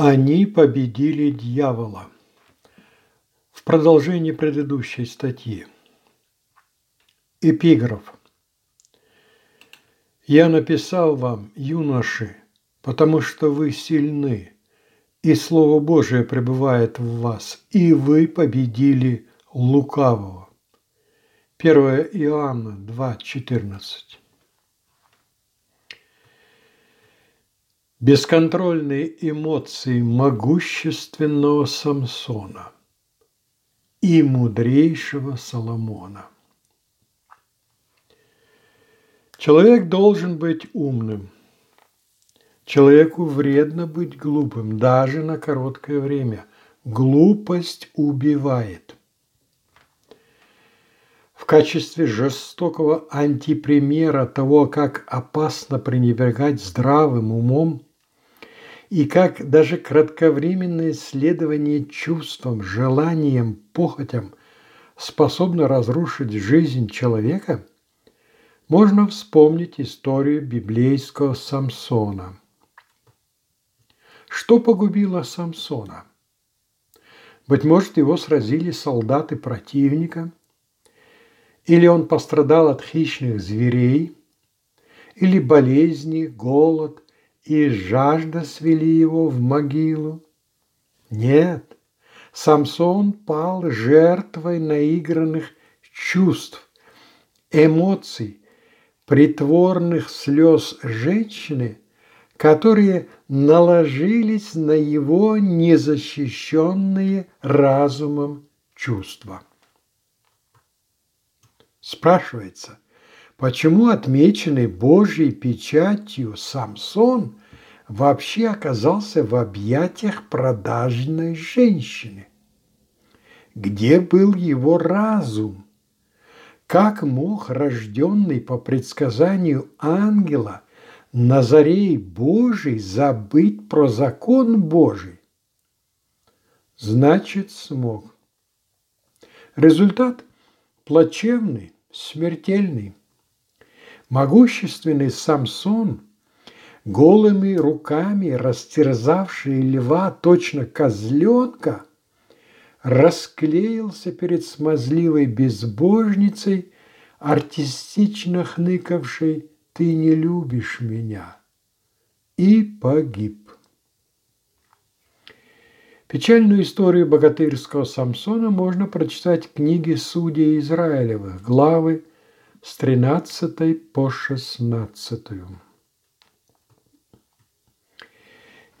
Они победили дьявола. В продолжении предыдущей статьи. Эпиграф. Я написал вам, юноши, потому что вы сильны, и Слово Божие пребывает в вас, и вы победили лукавого. 1 Иоанна 2,14 Бесконтрольные эмоции могущественного Самсона и мудрейшего Соломона. Человек должен быть умным. Человеку вредно быть глупым, даже на короткое время. Глупость убивает. В качестве жестокого антипримера того, как опасно пренебрегать здравым умом – и как даже кратковременное следование чувствам, желаниям, похотям способно разрушить жизнь человека, можно вспомнить историю библейского Самсона. Что погубило Самсона? Быть может, его сразили солдаты противника, или он пострадал от хищных зверей, или болезни, голод – и жажда свели его в могилу? Нет, Самсон пал жертвой наигранных чувств, эмоций, притворных слез женщины, которые наложились на его незащищенные разумом чувства. Спрашивается – Почему отмеченный Божьей печатью Самсон вообще оказался в объятиях продажной женщины? Где был его разум? Как мог рожденный по предсказанию ангела Назарей Божий забыть про закон Божий? Значит, смог. Результат плачевный, смертельный. Могущественный Самсон, голыми руками растерзавший льва точно козленка, расклеился перед смазливой безбожницей, артистично хныкавшей «Ты не любишь меня» и погиб. Печальную историю богатырского Самсона можно прочитать в книге «Судей Израилевых», главы с 13 по 16.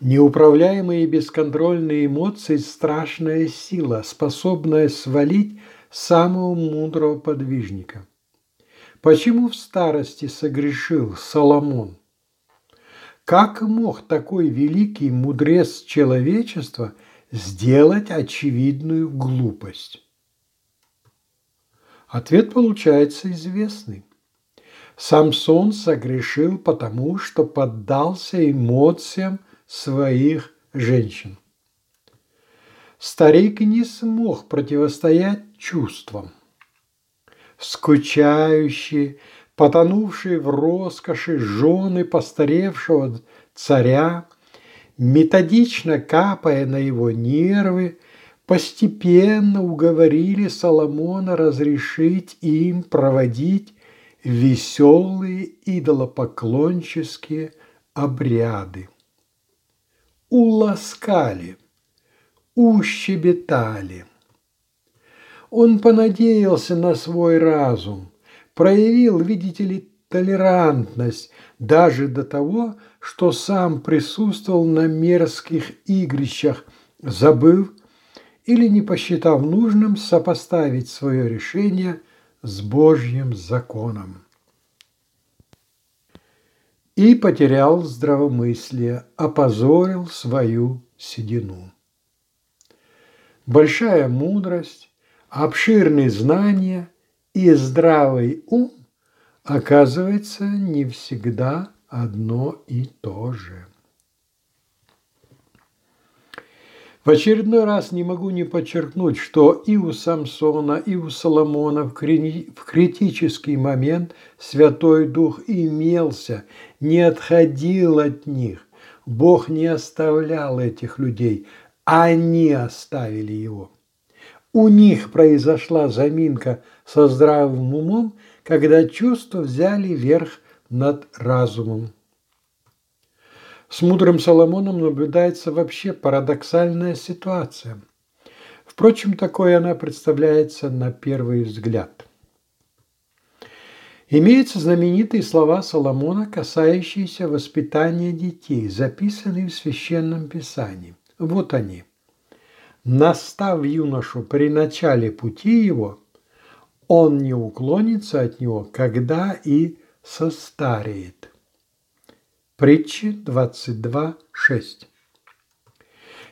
Неуправляемые бесконтрольные эмоции – страшная сила, способная свалить самого мудрого подвижника. Почему в старости согрешил Соломон? Как мог такой великий мудрец человечества сделать очевидную глупость? Ответ получается известный. Самсон согрешил потому, что поддался эмоциям своих женщин. Старик не смог противостоять чувствам. Скучающие, потонувшие в роскоши жены постаревшего царя, методично капая на его нервы, постепенно уговорили Соломона разрешить им проводить веселые идолопоклонческие обряды. Уласкали, ущебетали. Он понадеялся на свой разум, проявил, видите ли, толерантность даже до того, что сам присутствовал на мерзких игрищах, забыв или не посчитав нужным сопоставить свое решение с Божьим законом. И потерял здравомыслие, опозорил свою седину. Большая мудрость, обширные знания и здравый ум оказывается не всегда одно и то же. В очередной раз не могу не подчеркнуть, что и у Самсона, и у Соломона в критический момент Святой Дух имелся, не отходил от них. Бог не оставлял этих людей, они оставили его. У них произошла заминка со здравым умом, когда чувства взяли верх над разумом. С мудрым Соломоном наблюдается вообще парадоксальная ситуация. Впрочем, такой она представляется на первый взгляд. Имеются знаменитые слова Соломона, касающиеся воспитания детей, записанные в Священном Писании. Вот они. «Настав юношу при начале пути его, он не уклонится от него, когда и состареет». Притчи 22.6.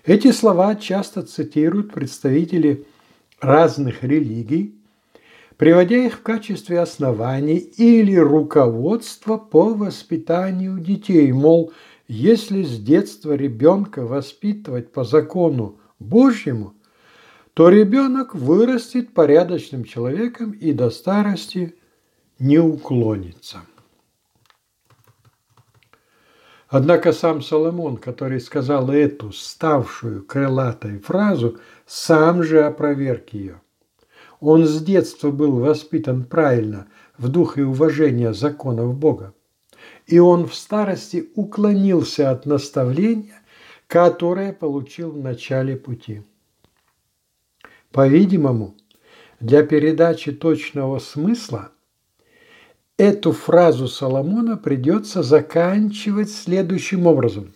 Эти слова часто цитируют представители разных религий, приводя их в качестве оснований или руководства по воспитанию детей. Мол, если с детства ребенка воспитывать по закону Божьему, то ребенок вырастет порядочным человеком и до старости не уклонится. Однако сам Соломон, который сказал эту ставшую крылатой фразу, сам же опроверг ее. Он с детства был воспитан правильно в духе уважения законов Бога. И он в старости уклонился от наставления, которое получил в начале пути. По-видимому, для передачи точного смысла Эту фразу Соломона придется заканчивать следующим образом.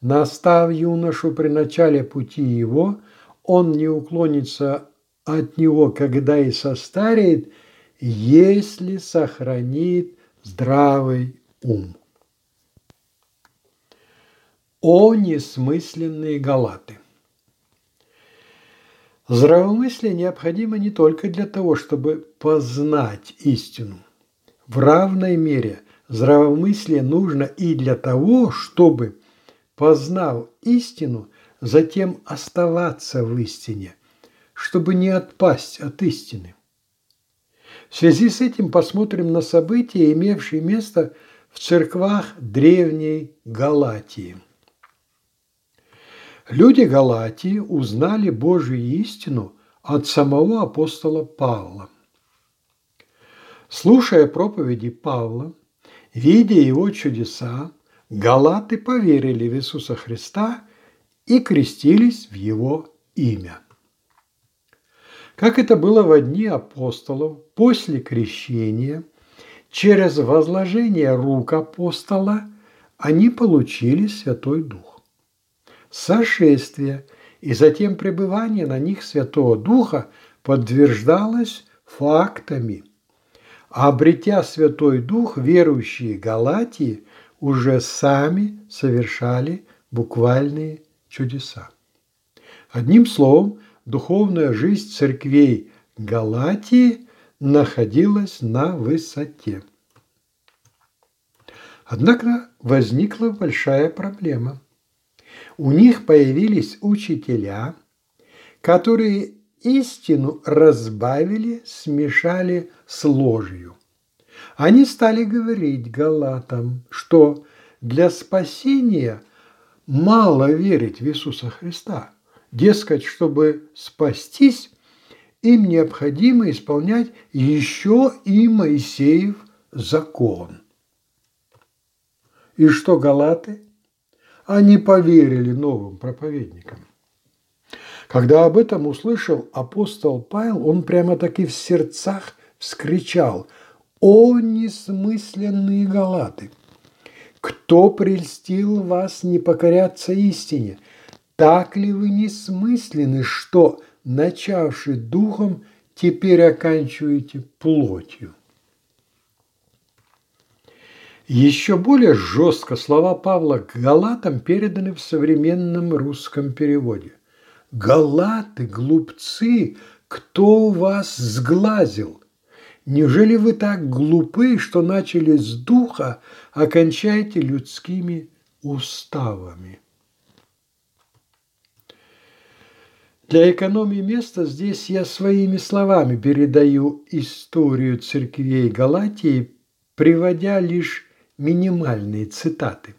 «Настав юношу при начале пути его, он не уклонится от него, когда и состареет, если сохранит здравый ум». О несмысленные галаты! Здравомыслие необходимо не только для того, чтобы познать истину – в равной мере здравомыслие нужно и для того, чтобы, познав истину, затем оставаться в истине, чтобы не отпасть от истины. В связи с этим посмотрим на события, имевшие место в церквах древней Галатии. Люди Галатии узнали Божью истину от самого апостола Павла. Слушая проповеди Павла, видя его чудеса, галаты поверили в Иисуса Христа и крестились в его имя. Как это было в дни апостолов, после крещения, через возложение рук апостола, они получили Святой Дух. Сошествие и затем пребывание на них Святого Духа подтверждалось фактами – Обретя Святой Дух, верующие Галатии уже сами совершали буквальные чудеса. Одним словом, духовная жизнь церквей Галатии находилась на высоте. Однако возникла большая проблема. У них появились учителя, которые истину разбавили, смешали с ложью. Они стали говорить галатам, что для спасения мало верить в Иисуса Христа. Дескать, чтобы спастись, им необходимо исполнять еще и Моисеев закон. И что галаты? Они поверили новым проповедникам. Когда об этом услышал апостол Павел, он прямо-таки в сердцах вскричал «О несмысленные галаты! Кто прельстил вас не покоряться истине? Так ли вы несмысленны, что, начавши духом, теперь оканчиваете плотью?» Еще более жестко слова Павла к Галатам переданы в современном русском переводе. Галаты, глупцы, кто вас сглазил? Неужели вы так глупы, что начали с духа, окончаете людскими уставами? Для экономии места здесь я своими словами передаю историю церквей Галатии, приводя лишь минимальные цитаты.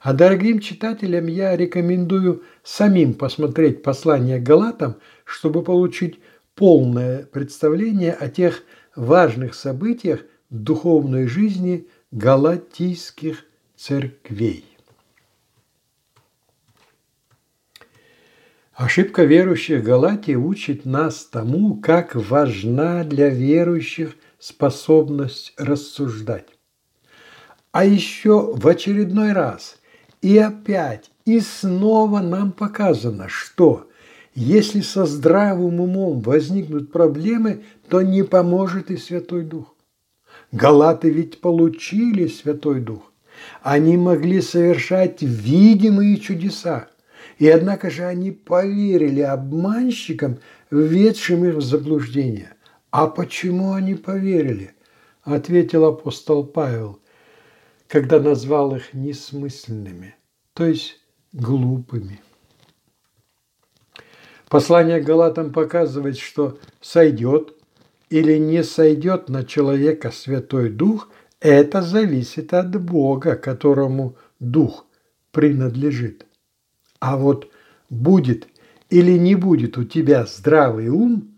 А дорогим читателям я рекомендую самим посмотреть послание к Галатам, чтобы получить полное представление о тех важных событиях в духовной жизни галатийских церквей. Ошибка верующих Галатии учит нас тому, как важна для верующих способность рассуждать. А еще в очередной раз и опять и снова нам показано, что если со здравым умом возникнут проблемы, то не поможет и Святой Дух. Галаты ведь получили Святой Дух. Они могли совершать видимые чудеса. И однако же они поверили обманщикам, введшим их в заблуждение. А почему они поверили? Ответил апостол Павел, когда назвал их несмысленными, то есть глупыми. Послание Галатам показывает, что сойдет или не сойдет на человека Святой Дух, это зависит от Бога, которому Дух принадлежит. А вот будет или не будет у тебя здравый ум,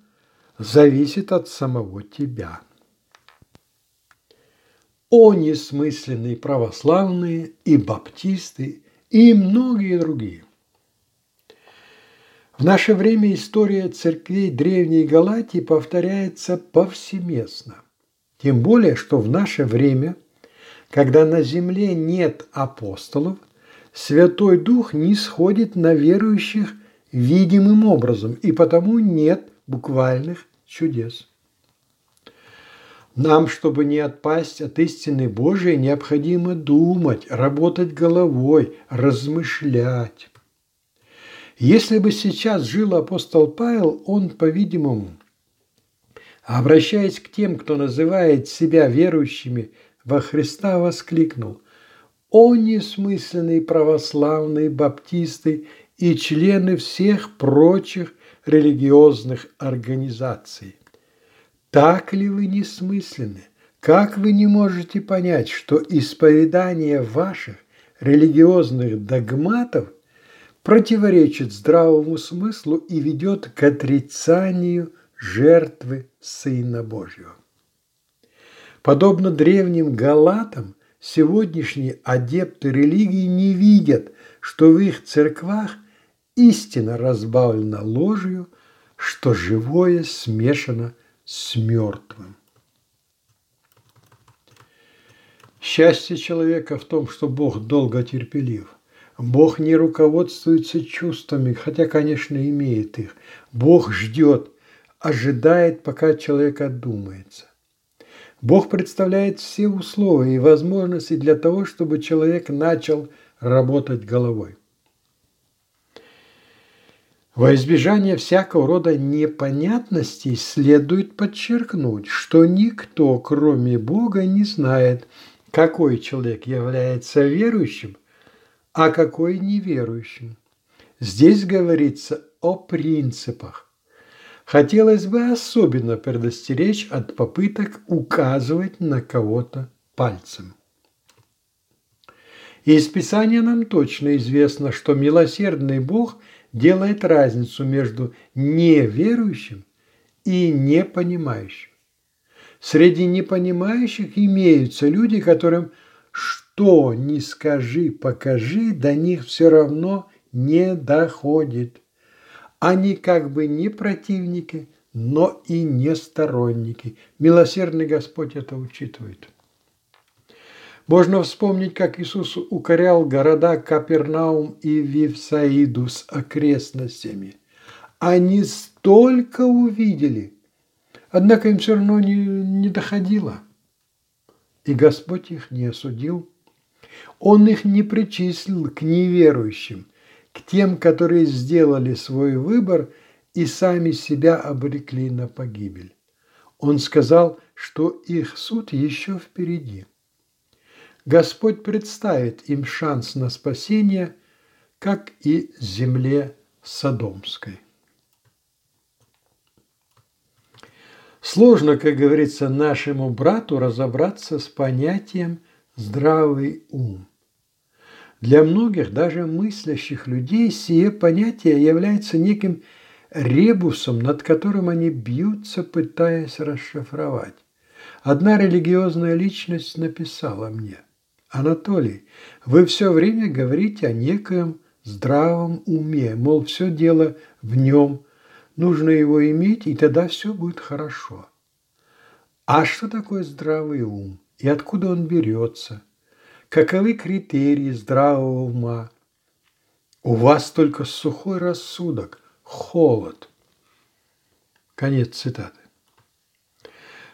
зависит от самого тебя. О несмысленные православные и баптисты и многие другие – в наше время история церквей Древней Галатии повторяется повсеместно. Тем более, что в наше время, когда на земле нет апостолов, Святой Дух не сходит на верующих видимым образом, и потому нет буквальных чудес. Нам, чтобы не отпасть от истины Божией, необходимо думать, работать головой, размышлять. Если бы сейчас жил апостол Павел, он, по-видимому, обращаясь к тем, кто называет себя верующими во Христа, воскликнул «О несмысленные православные баптисты и члены всех прочих религиозных организаций! Так ли вы несмысленны? Как вы не можете понять, что исповедание ваших религиозных догматов – противоречит здравому смыслу и ведет к отрицанию жертвы Сына Божьего. Подобно древним галатам, сегодняшние адепты религии не видят, что в их церквах истина разбавлена ложью, что живое смешано с мертвым. Счастье человека в том, что Бог долго терпелив – Бог не руководствуется чувствами, хотя, конечно, имеет их. Бог ждет, ожидает, пока человек отдумается. Бог представляет все условия и возможности для того, чтобы человек начал работать головой. Во избежание всякого рода непонятностей следует подчеркнуть, что никто, кроме Бога, не знает, какой человек является верующим, а какой неверующим. Здесь говорится о принципах. Хотелось бы особенно предостеречь от попыток указывать на кого-то пальцем. Из Писания нам точно известно, что милосердный Бог делает разницу между неверующим и непонимающим. Среди непонимающих имеются люди, которым что ни скажи, покажи, до них все равно не доходит. Они как бы не противники, но и не сторонники. Милосердный Господь это учитывает. Можно вспомнить, как Иисус укорял города Капернаум и Вифсаиду с окрестностями. Они столько увидели, однако им все равно не, не доходило. И Господь их не осудил, он их не причислил к неверующим, к тем, которые сделали свой выбор и сами себя обрекли на погибель. Он сказал, что их суд еще впереди. Господь представит им шанс на спасение, как и земле Содомской. Сложно, как говорится, нашему брату разобраться с понятием – здравый ум. Для многих, даже мыслящих людей, сие понятие является неким ребусом, над которым они бьются, пытаясь расшифровать. Одна религиозная личность написала мне, «Анатолий, вы все время говорите о некоем здравом уме, мол, все дело в нем, нужно его иметь, и тогда все будет хорошо». А что такое здравый ум и откуда он берется? Каковы критерии здравого ума? У вас только сухой рассудок, холод. Конец цитаты.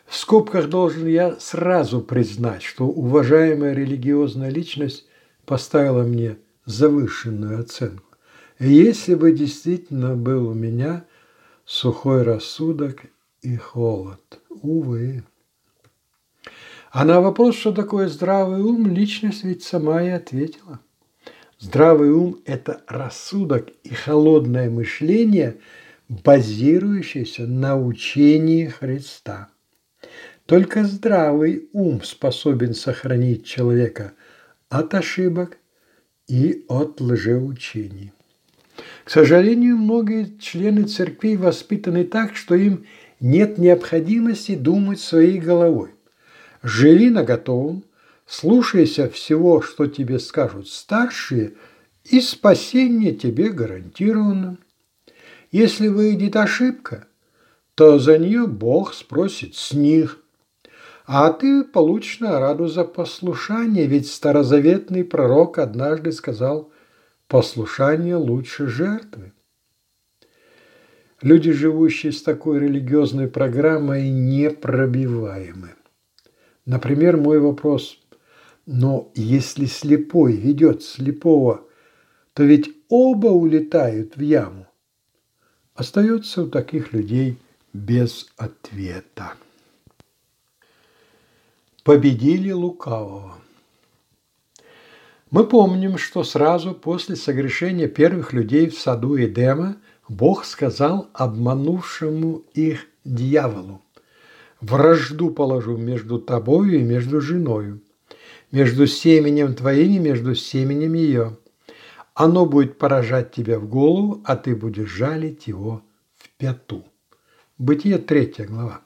В скобках должен я сразу признать, что уважаемая религиозная личность поставила мне завышенную оценку. Если бы действительно был у меня сухой рассудок и холод. Увы. А на вопрос, что такое здравый ум, личность ведь сама и ответила. Здравый ум – это рассудок и холодное мышление, базирующееся на учении Христа. Только здравый ум способен сохранить человека от ошибок и от лжеучений. К сожалению, многие члены церкви воспитаны так, что им нет необходимости думать своей головой. Живи на готовом, слушайся всего, что тебе скажут старшие, и спасение тебе гарантировано. Если выйдет ошибка, то за нее Бог спросит с них, а ты получишь награду за послушание, ведь старозаветный пророк однажды сказал «послушание лучше жертвы». Люди, живущие с такой религиозной программой, непробиваемы. Например, мой вопрос. Но если слепой ведет слепого, то ведь оба улетают в яму. Остается у таких людей без ответа. Победили лукавого. Мы помним, что сразу после согрешения первых людей в саду Эдема – Бог сказал обманувшему их дьяволу, «Вражду положу между тобою и между женою, между семенем твоим и между семенем ее. Оно будет поражать тебя в голову, а ты будешь жалить его в пяту». Бытие третья глава.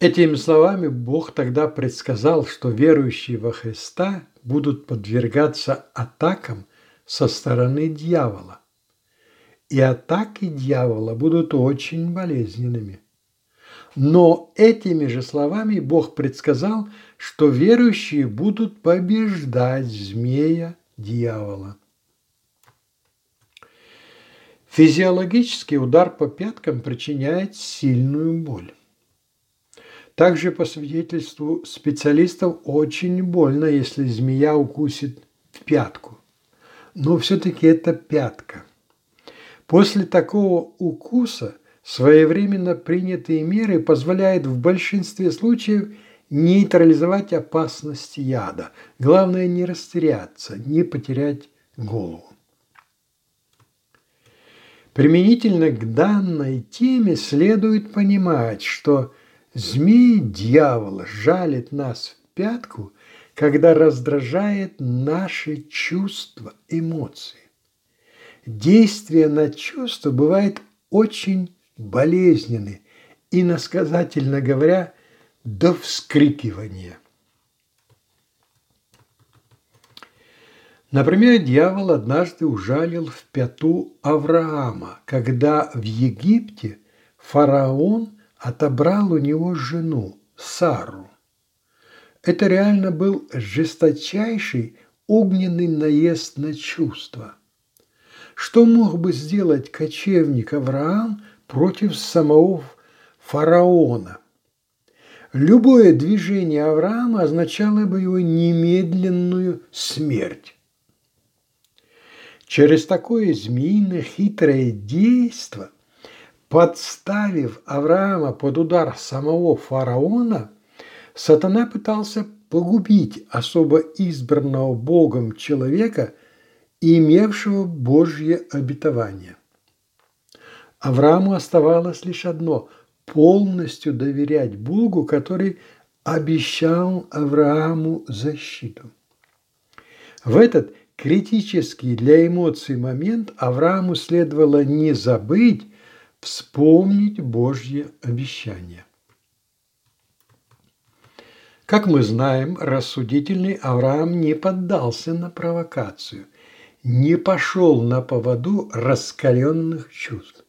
Этими словами Бог тогда предсказал, что верующие во Христа будут подвергаться атакам со стороны дьявола и атаки дьявола будут очень болезненными. Но этими же словами Бог предсказал, что верующие будут побеждать змея дьявола. Физиологический удар по пяткам причиняет сильную боль. Также, по свидетельству специалистов, очень больно, если змея укусит в пятку. Но все-таки это пятка – После такого укуса своевременно принятые меры позволяют в большинстве случаев нейтрализовать опасность яда. Главное не растеряться, не потерять голову. Применительно к данной теме следует понимать, что змей дьявола жалит нас в пятку, когда раздражает наши чувства, эмоции действие на чувство бывает очень болезненны и, насказательно говоря, до вскрикивания. Например, дьявол однажды ужалил в пяту Авраама, когда в Египте фараон отобрал у него жену Сару. Это реально был жесточайший огненный наезд на чувства – что мог бы сделать кочевник Авраам против самого фараона? Любое движение Авраама означало бы его немедленную смерть. Через такое змеиное хитрое действо, подставив Авраама под удар самого фараона, сатана пытался погубить особо избранного Богом человека – имевшего Божье обетование. Аврааму оставалось лишь одно – полностью доверять Богу, который обещал Аврааму защиту. В этот критический для эмоций момент Аврааму следовало не забыть вспомнить Божье обещание. Как мы знаем, рассудительный Авраам не поддался на провокацию, не пошел на поводу раскаленных чувств.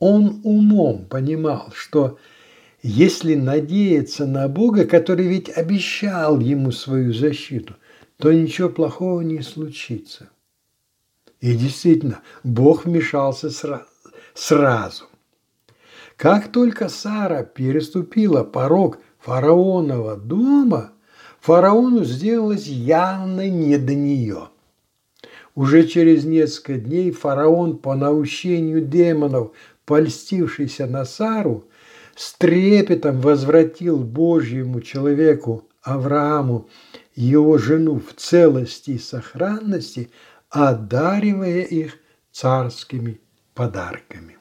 Он умом понимал, что если надеяться на Бога, который ведь обещал ему свою защиту, то ничего плохого не случится. И действительно, Бог вмешался сразу. Как только Сара переступила порог фараонова дома, фараону сделалось явно не до нее. Уже через несколько дней фараон по наущению демонов, польстившийся на Сару, с трепетом возвратил Божьему человеку Аврааму его жену в целости и сохранности, одаривая их царскими подарками.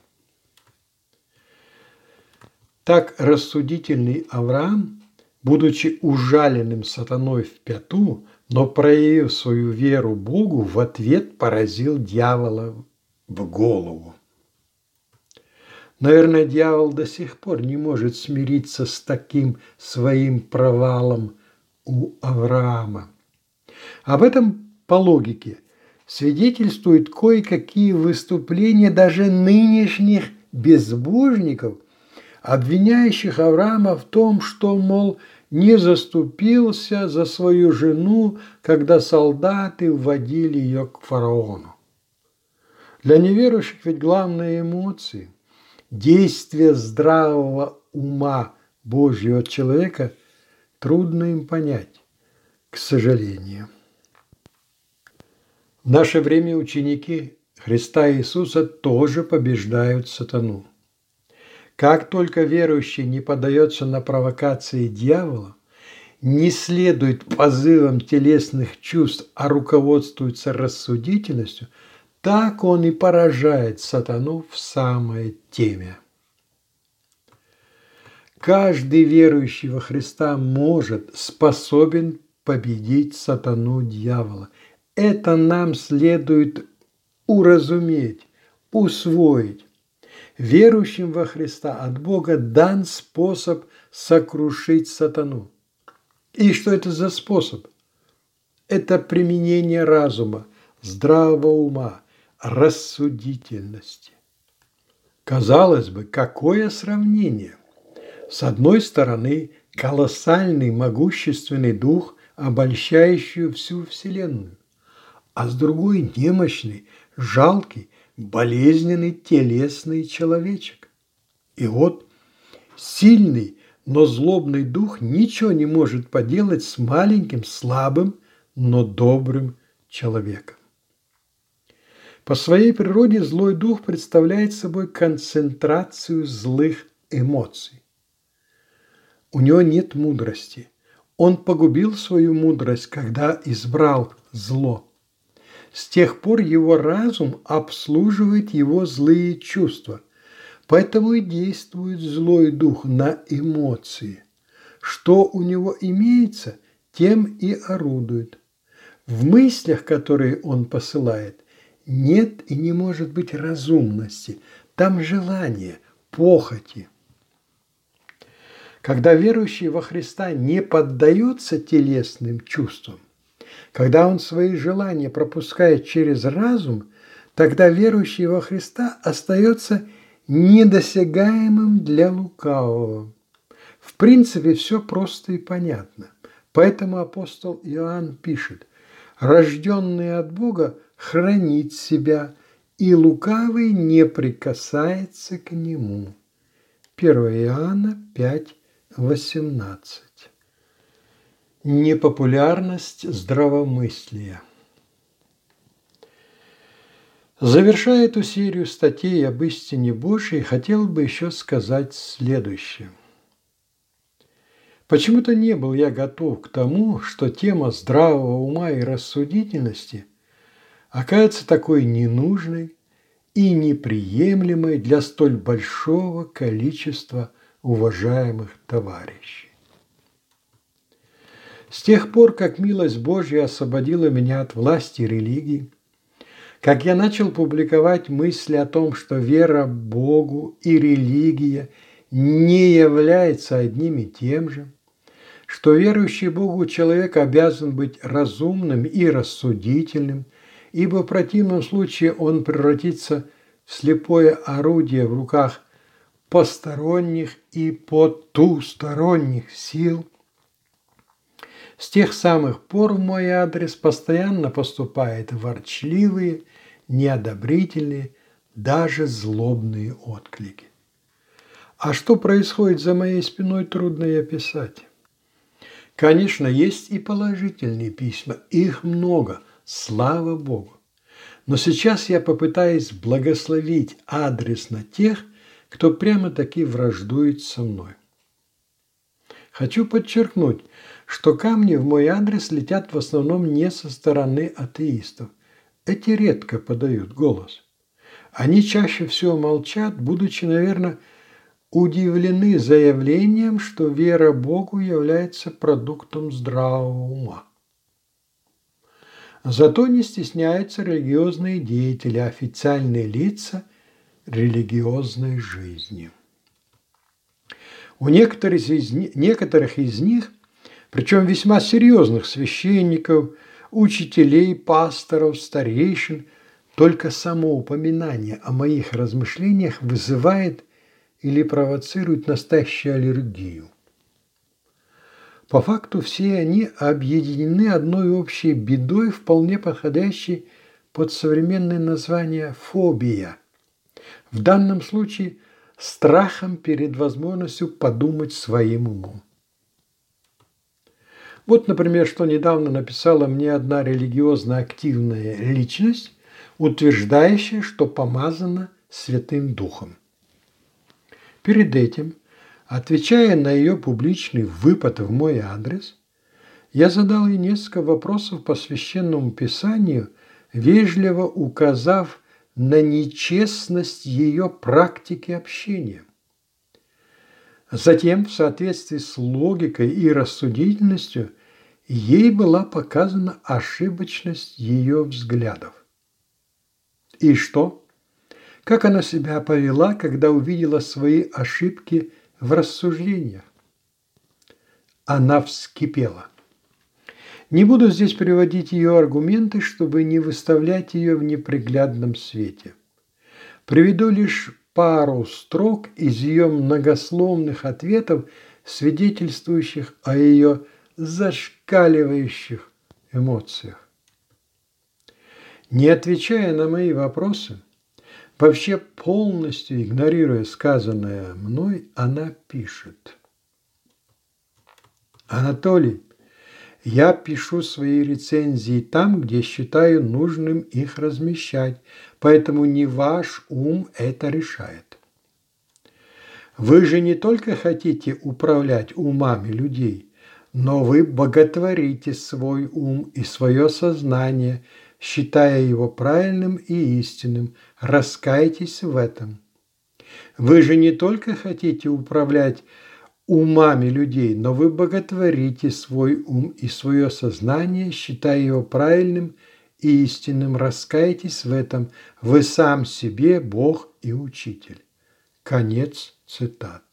Так рассудительный Авраам, будучи ужаленным сатаной в пяту, но проявив свою веру Богу, в ответ поразил дьявола в голову. Наверное, дьявол до сих пор не может смириться с таким своим провалом у Авраама. Об этом по логике свидетельствуют кое-какие выступления даже нынешних безбожников – обвиняющих Авраама в том, что, мол, не заступился за свою жену, когда солдаты вводили ее к фараону. Для неверующих ведь главные эмоции, действия здравого ума Божьего человека трудно им понять, к сожалению. В наше время ученики Христа Иисуса тоже побеждают сатану. Как только верующий не поддается на провокации дьявола, не следует позывам телесных чувств, а руководствуется рассудительностью, так он и поражает сатану в самое теме. Каждый верующий во Христа может, способен победить сатану дьявола. Это нам следует уразуметь, усвоить. Верующим во Христа от Бога дан способ сокрушить сатану. И что это за способ? Это применение разума, здравого ума, рассудительности. Казалось бы, какое сравнение? С одной стороны, колоссальный могущественный дух, обольщающий всю Вселенную, а с другой – немощный, жалкий, болезненный телесный человечек. И вот сильный, но злобный дух ничего не может поделать с маленьким, слабым, но добрым человеком. По своей природе злой дух представляет собой концентрацию злых эмоций. У него нет мудрости. Он погубил свою мудрость, когда избрал зло – с тех пор его разум обслуживает его злые чувства. Поэтому и действует злой дух на эмоции. Что у него имеется, тем и орудует. В мыслях, которые он посылает, нет и не может быть разумности. Там желание, похоти. Когда верующий во Христа не поддается телесным чувствам, когда он свои желания пропускает через разум, тогда верующий во Христа остается недосягаемым для лукавого. В принципе, все просто и понятно. Поэтому апостол Иоанн пишет, рожденный от Бога хранит себя, и лукавый не прикасается к нему. 1 Иоанна 5, 18. Непопулярность здравомыслия. Завершая эту серию статей об истине Божьей, хотел бы еще сказать следующее. Почему-то не был я готов к тому, что тема здравого ума и рассудительности окажется такой ненужной и неприемлемой для столь большого количества уважаемых товарищей. С тех пор, как милость Божья освободила меня от власти религии, как я начал публиковать мысли о том, что вера Богу и религия не являются одним и тем же, что верующий Богу человек обязан быть разумным и рассудительным, ибо в противном случае он превратится в слепое орудие в руках посторонних и потусторонних сил. С тех самых пор в мой адрес постоянно поступают ворчливые, неодобрительные, даже злобные отклики. А что происходит за моей спиной, трудно и описать. Конечно, есть и положительные письма, их много, слава Богу. Но сейчас я попытаюсь благословить адресно тех, кто прямо-таки враждует со мной. Хочу подчеркнуть, что камни в мой адрес летят в основном не со стороны атеистов. Эти редко подают голос. Они чаще всего молчат, будучи, наверное, удивлены заявлением, что вера Богу является продуктом здравого ума. Зато не стесняются религиозные деятели, официальные лица религиозной жизни. У некоторых из, некоторых из них, причем весьма серьезных священников, учителей, пасторов, старейшин, только само упоминание о моих размышлениях вызывает или провоцирует настоящую аллергию. По факту все они объединены одной общей бедой, вполне подходящей под современное название «фобия». В данном случае страхом перед возможностью подумать своим умом. Вот, например, что недавно написала мне одна религиозно активная личность, утверждающая, что помазана Святым Духом. Перед этим Отвечая на ее публичный выпад в мой адрес, я задал ей несколько вопросов по священному писанию, вежливо указав на нечестность ее практики общения. Затем, в соответствии с логикой и рассудительностью, ей была показана ошибочность ее взглядов. И что? Как она себя повела, когда увидела свои ошибки в рассуждениях. Она вскипела. Не буду здесь приводить ее аргументы, чтобы не выставлять ее в неприглядном свете. Приведу лишь пару строк из ее многословных ответов, свидетельствующих о ее зашкаливающих эмоциях. Не отвечая на мои вопросы, Вообще полностью игнорируя сказанное мной, она пишет. Анатолий, я пишу свои рецензии там, где считаю нужным их размещать, поэтому не ваш ум это решает. Вы же не только хотите управлять умами людей, но вы боготворите свой ум и свое сознание – считая его правильным и истинным. Раскайтесь в этом. Вы же не только хотите управлять умами людей, но вы боготворите свой ум и свое сознание, считая его правильным и истинным. Раскайтесь в этом. Вы сам себе Бог и Учитель. Конец цитаты.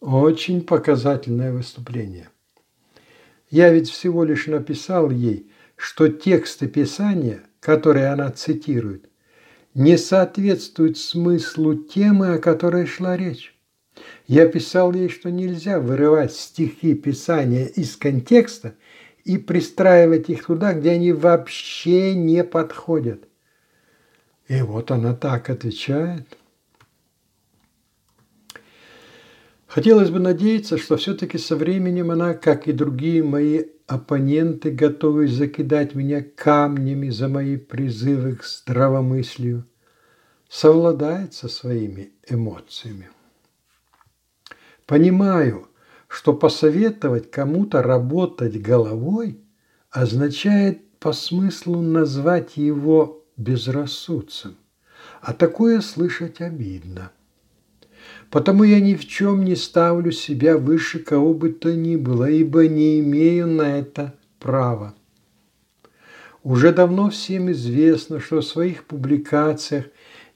Очень показательное выступление. Я ведь всего лишь написал ей, что тексты Писания, которые она цитирует, не соответствуют смыслу темы, о которой шла речь. Я писал ей, что нельзя вырывать стихи Писания из контекста и пристраивать их туда, где они вообще не подходят. И вот она так отвечает. Хотелось бы надеяться, что все-таки со временем она, как и другие мои оппоненты, готовы закидать меня камнями за мои призывы к здравомыслию, совладает со своими эмоциями. Понимаю, что посоветовать кому-то работать головой означает по смыслу назвать его безрассудцем, а такое слышать обидно – Потому я ни в чем не ставлю себя выше кого бы то ни было, ибо не имею на это права. Уже давно всем известно, что в своих публикациях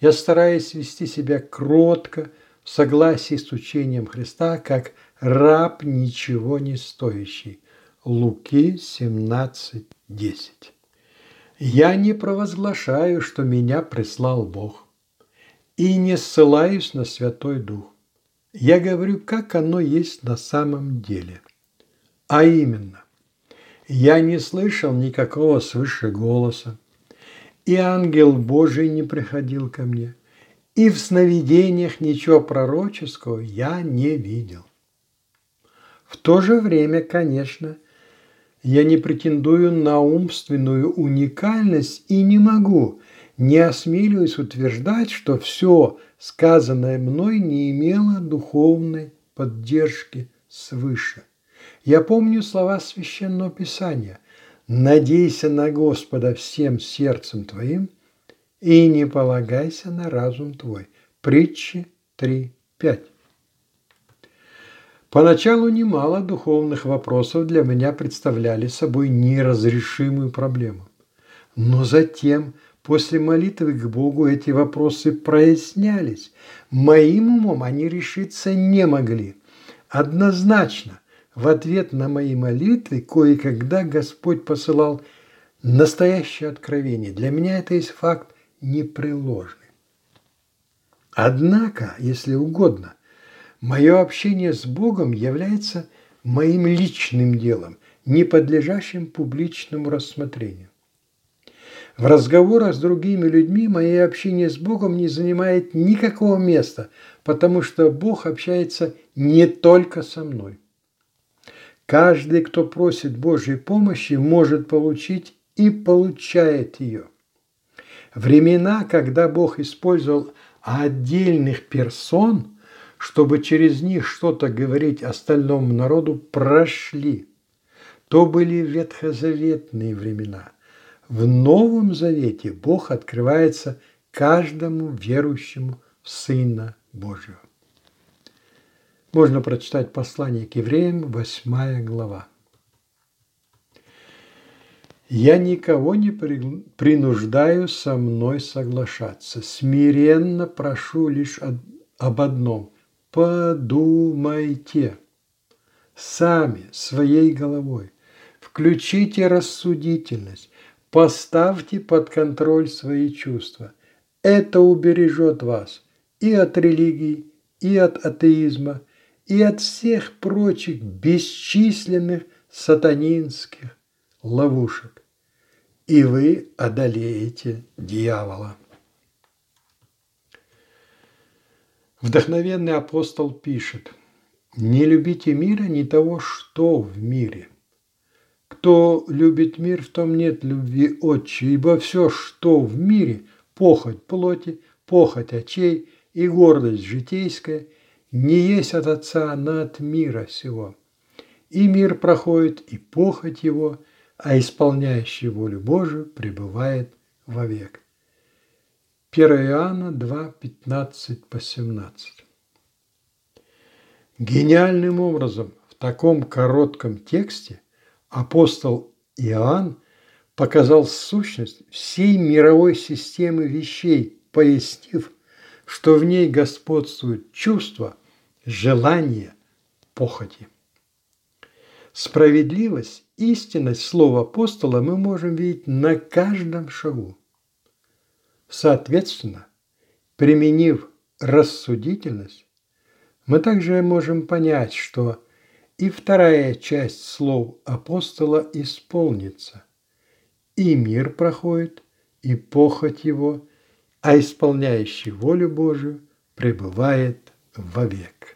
я стараюсь вести себя кротко, в согласии с учением Христа, как раб ничего не стоящий. Луки 17.10. Я не провозглашаю, что меня прислал Бог, и не ссылаюсь на Святой Дух. Я говорю, как оно есть на самом деле. А именно, я не слышал никакого свыше голоса, и ангел Божий не приходил ко мне, и в сновидениях ничего пророческого я не видел. В то же время, конечно, я не претендую на умственную уникальность и не могу, не осмеливаюсь утверждать, что все сказанное мной не имело духовной поддержки свыше – я помню слова Священного Писания. «Надейся на Господа всем сердцем твоим и не полагайся на разум твой». Притчи 3.5. Поначалу немало духовных вопросов для меня представляли собой неразрешимую проблему. Но затем, после молитвы к Богу, эти вопросы прояснялись. Моим умом они решиться не могли. Однозначно, в ответ на мои молитвы кое-когда Господь посылал настоящее откровение. Для меня это есть факт непреложный. Однако, если угодно, мое общение с Богом является моим личным делом, не подлежащим публичному рассмотрению. В разговорах с другими людьми мое общение с Богом не занимает никакого места, потому что Бог общается не только со мной. Каждый, кто просит Божьей помощи, может получить и получает ее. Времена, когда Бог использовал отдельных персон, чтобы через них что-то говорить остальному народу, прошли. То были ветхозаветные времена. В Новом Завете Бог открывается каждому верующему в Сына Божьего можно прочитать послание к евреям, 8 глава. Я никого не принуждаю со мной соглашаться. Смиренно прошу лишь об одном. Подумайте сами своей головой. Включите рассудительность. Поставьте под контроль свои чувства. Это убережет вас и от религии, и от атеизма – и от всех прочих бесчисленных сатанинских ловушек. И вы одолеете дьявола. Вдохновенный апостол пишет, «Не любите мира, не того, что в мире. Кто любит мир, в том нет любви отче, ибо все, что в мире, похоть плоти, похоть очей и гордость житейская – не есть от Отца, но от мира сего. И мир проходит, и похоть его, а исполняющий волю Божию пребывает вовек. 1 Иоанна 2, 15 по 17. Гениальным образом в таком коротком тексте апостол Иоанн показал сущность всей мировой системы вещей, пояснив, что в ней господствует чувство – желание похоти. Справедливость, истинность слова апостола мы можем видеть на каждом шагу. Соответственно, применив рассудительность, мы также можем понять, что и вторая часть слов апостола исполнится. И мир проходит, и похоть его, а исполняющий волю Божию пребывает вовек.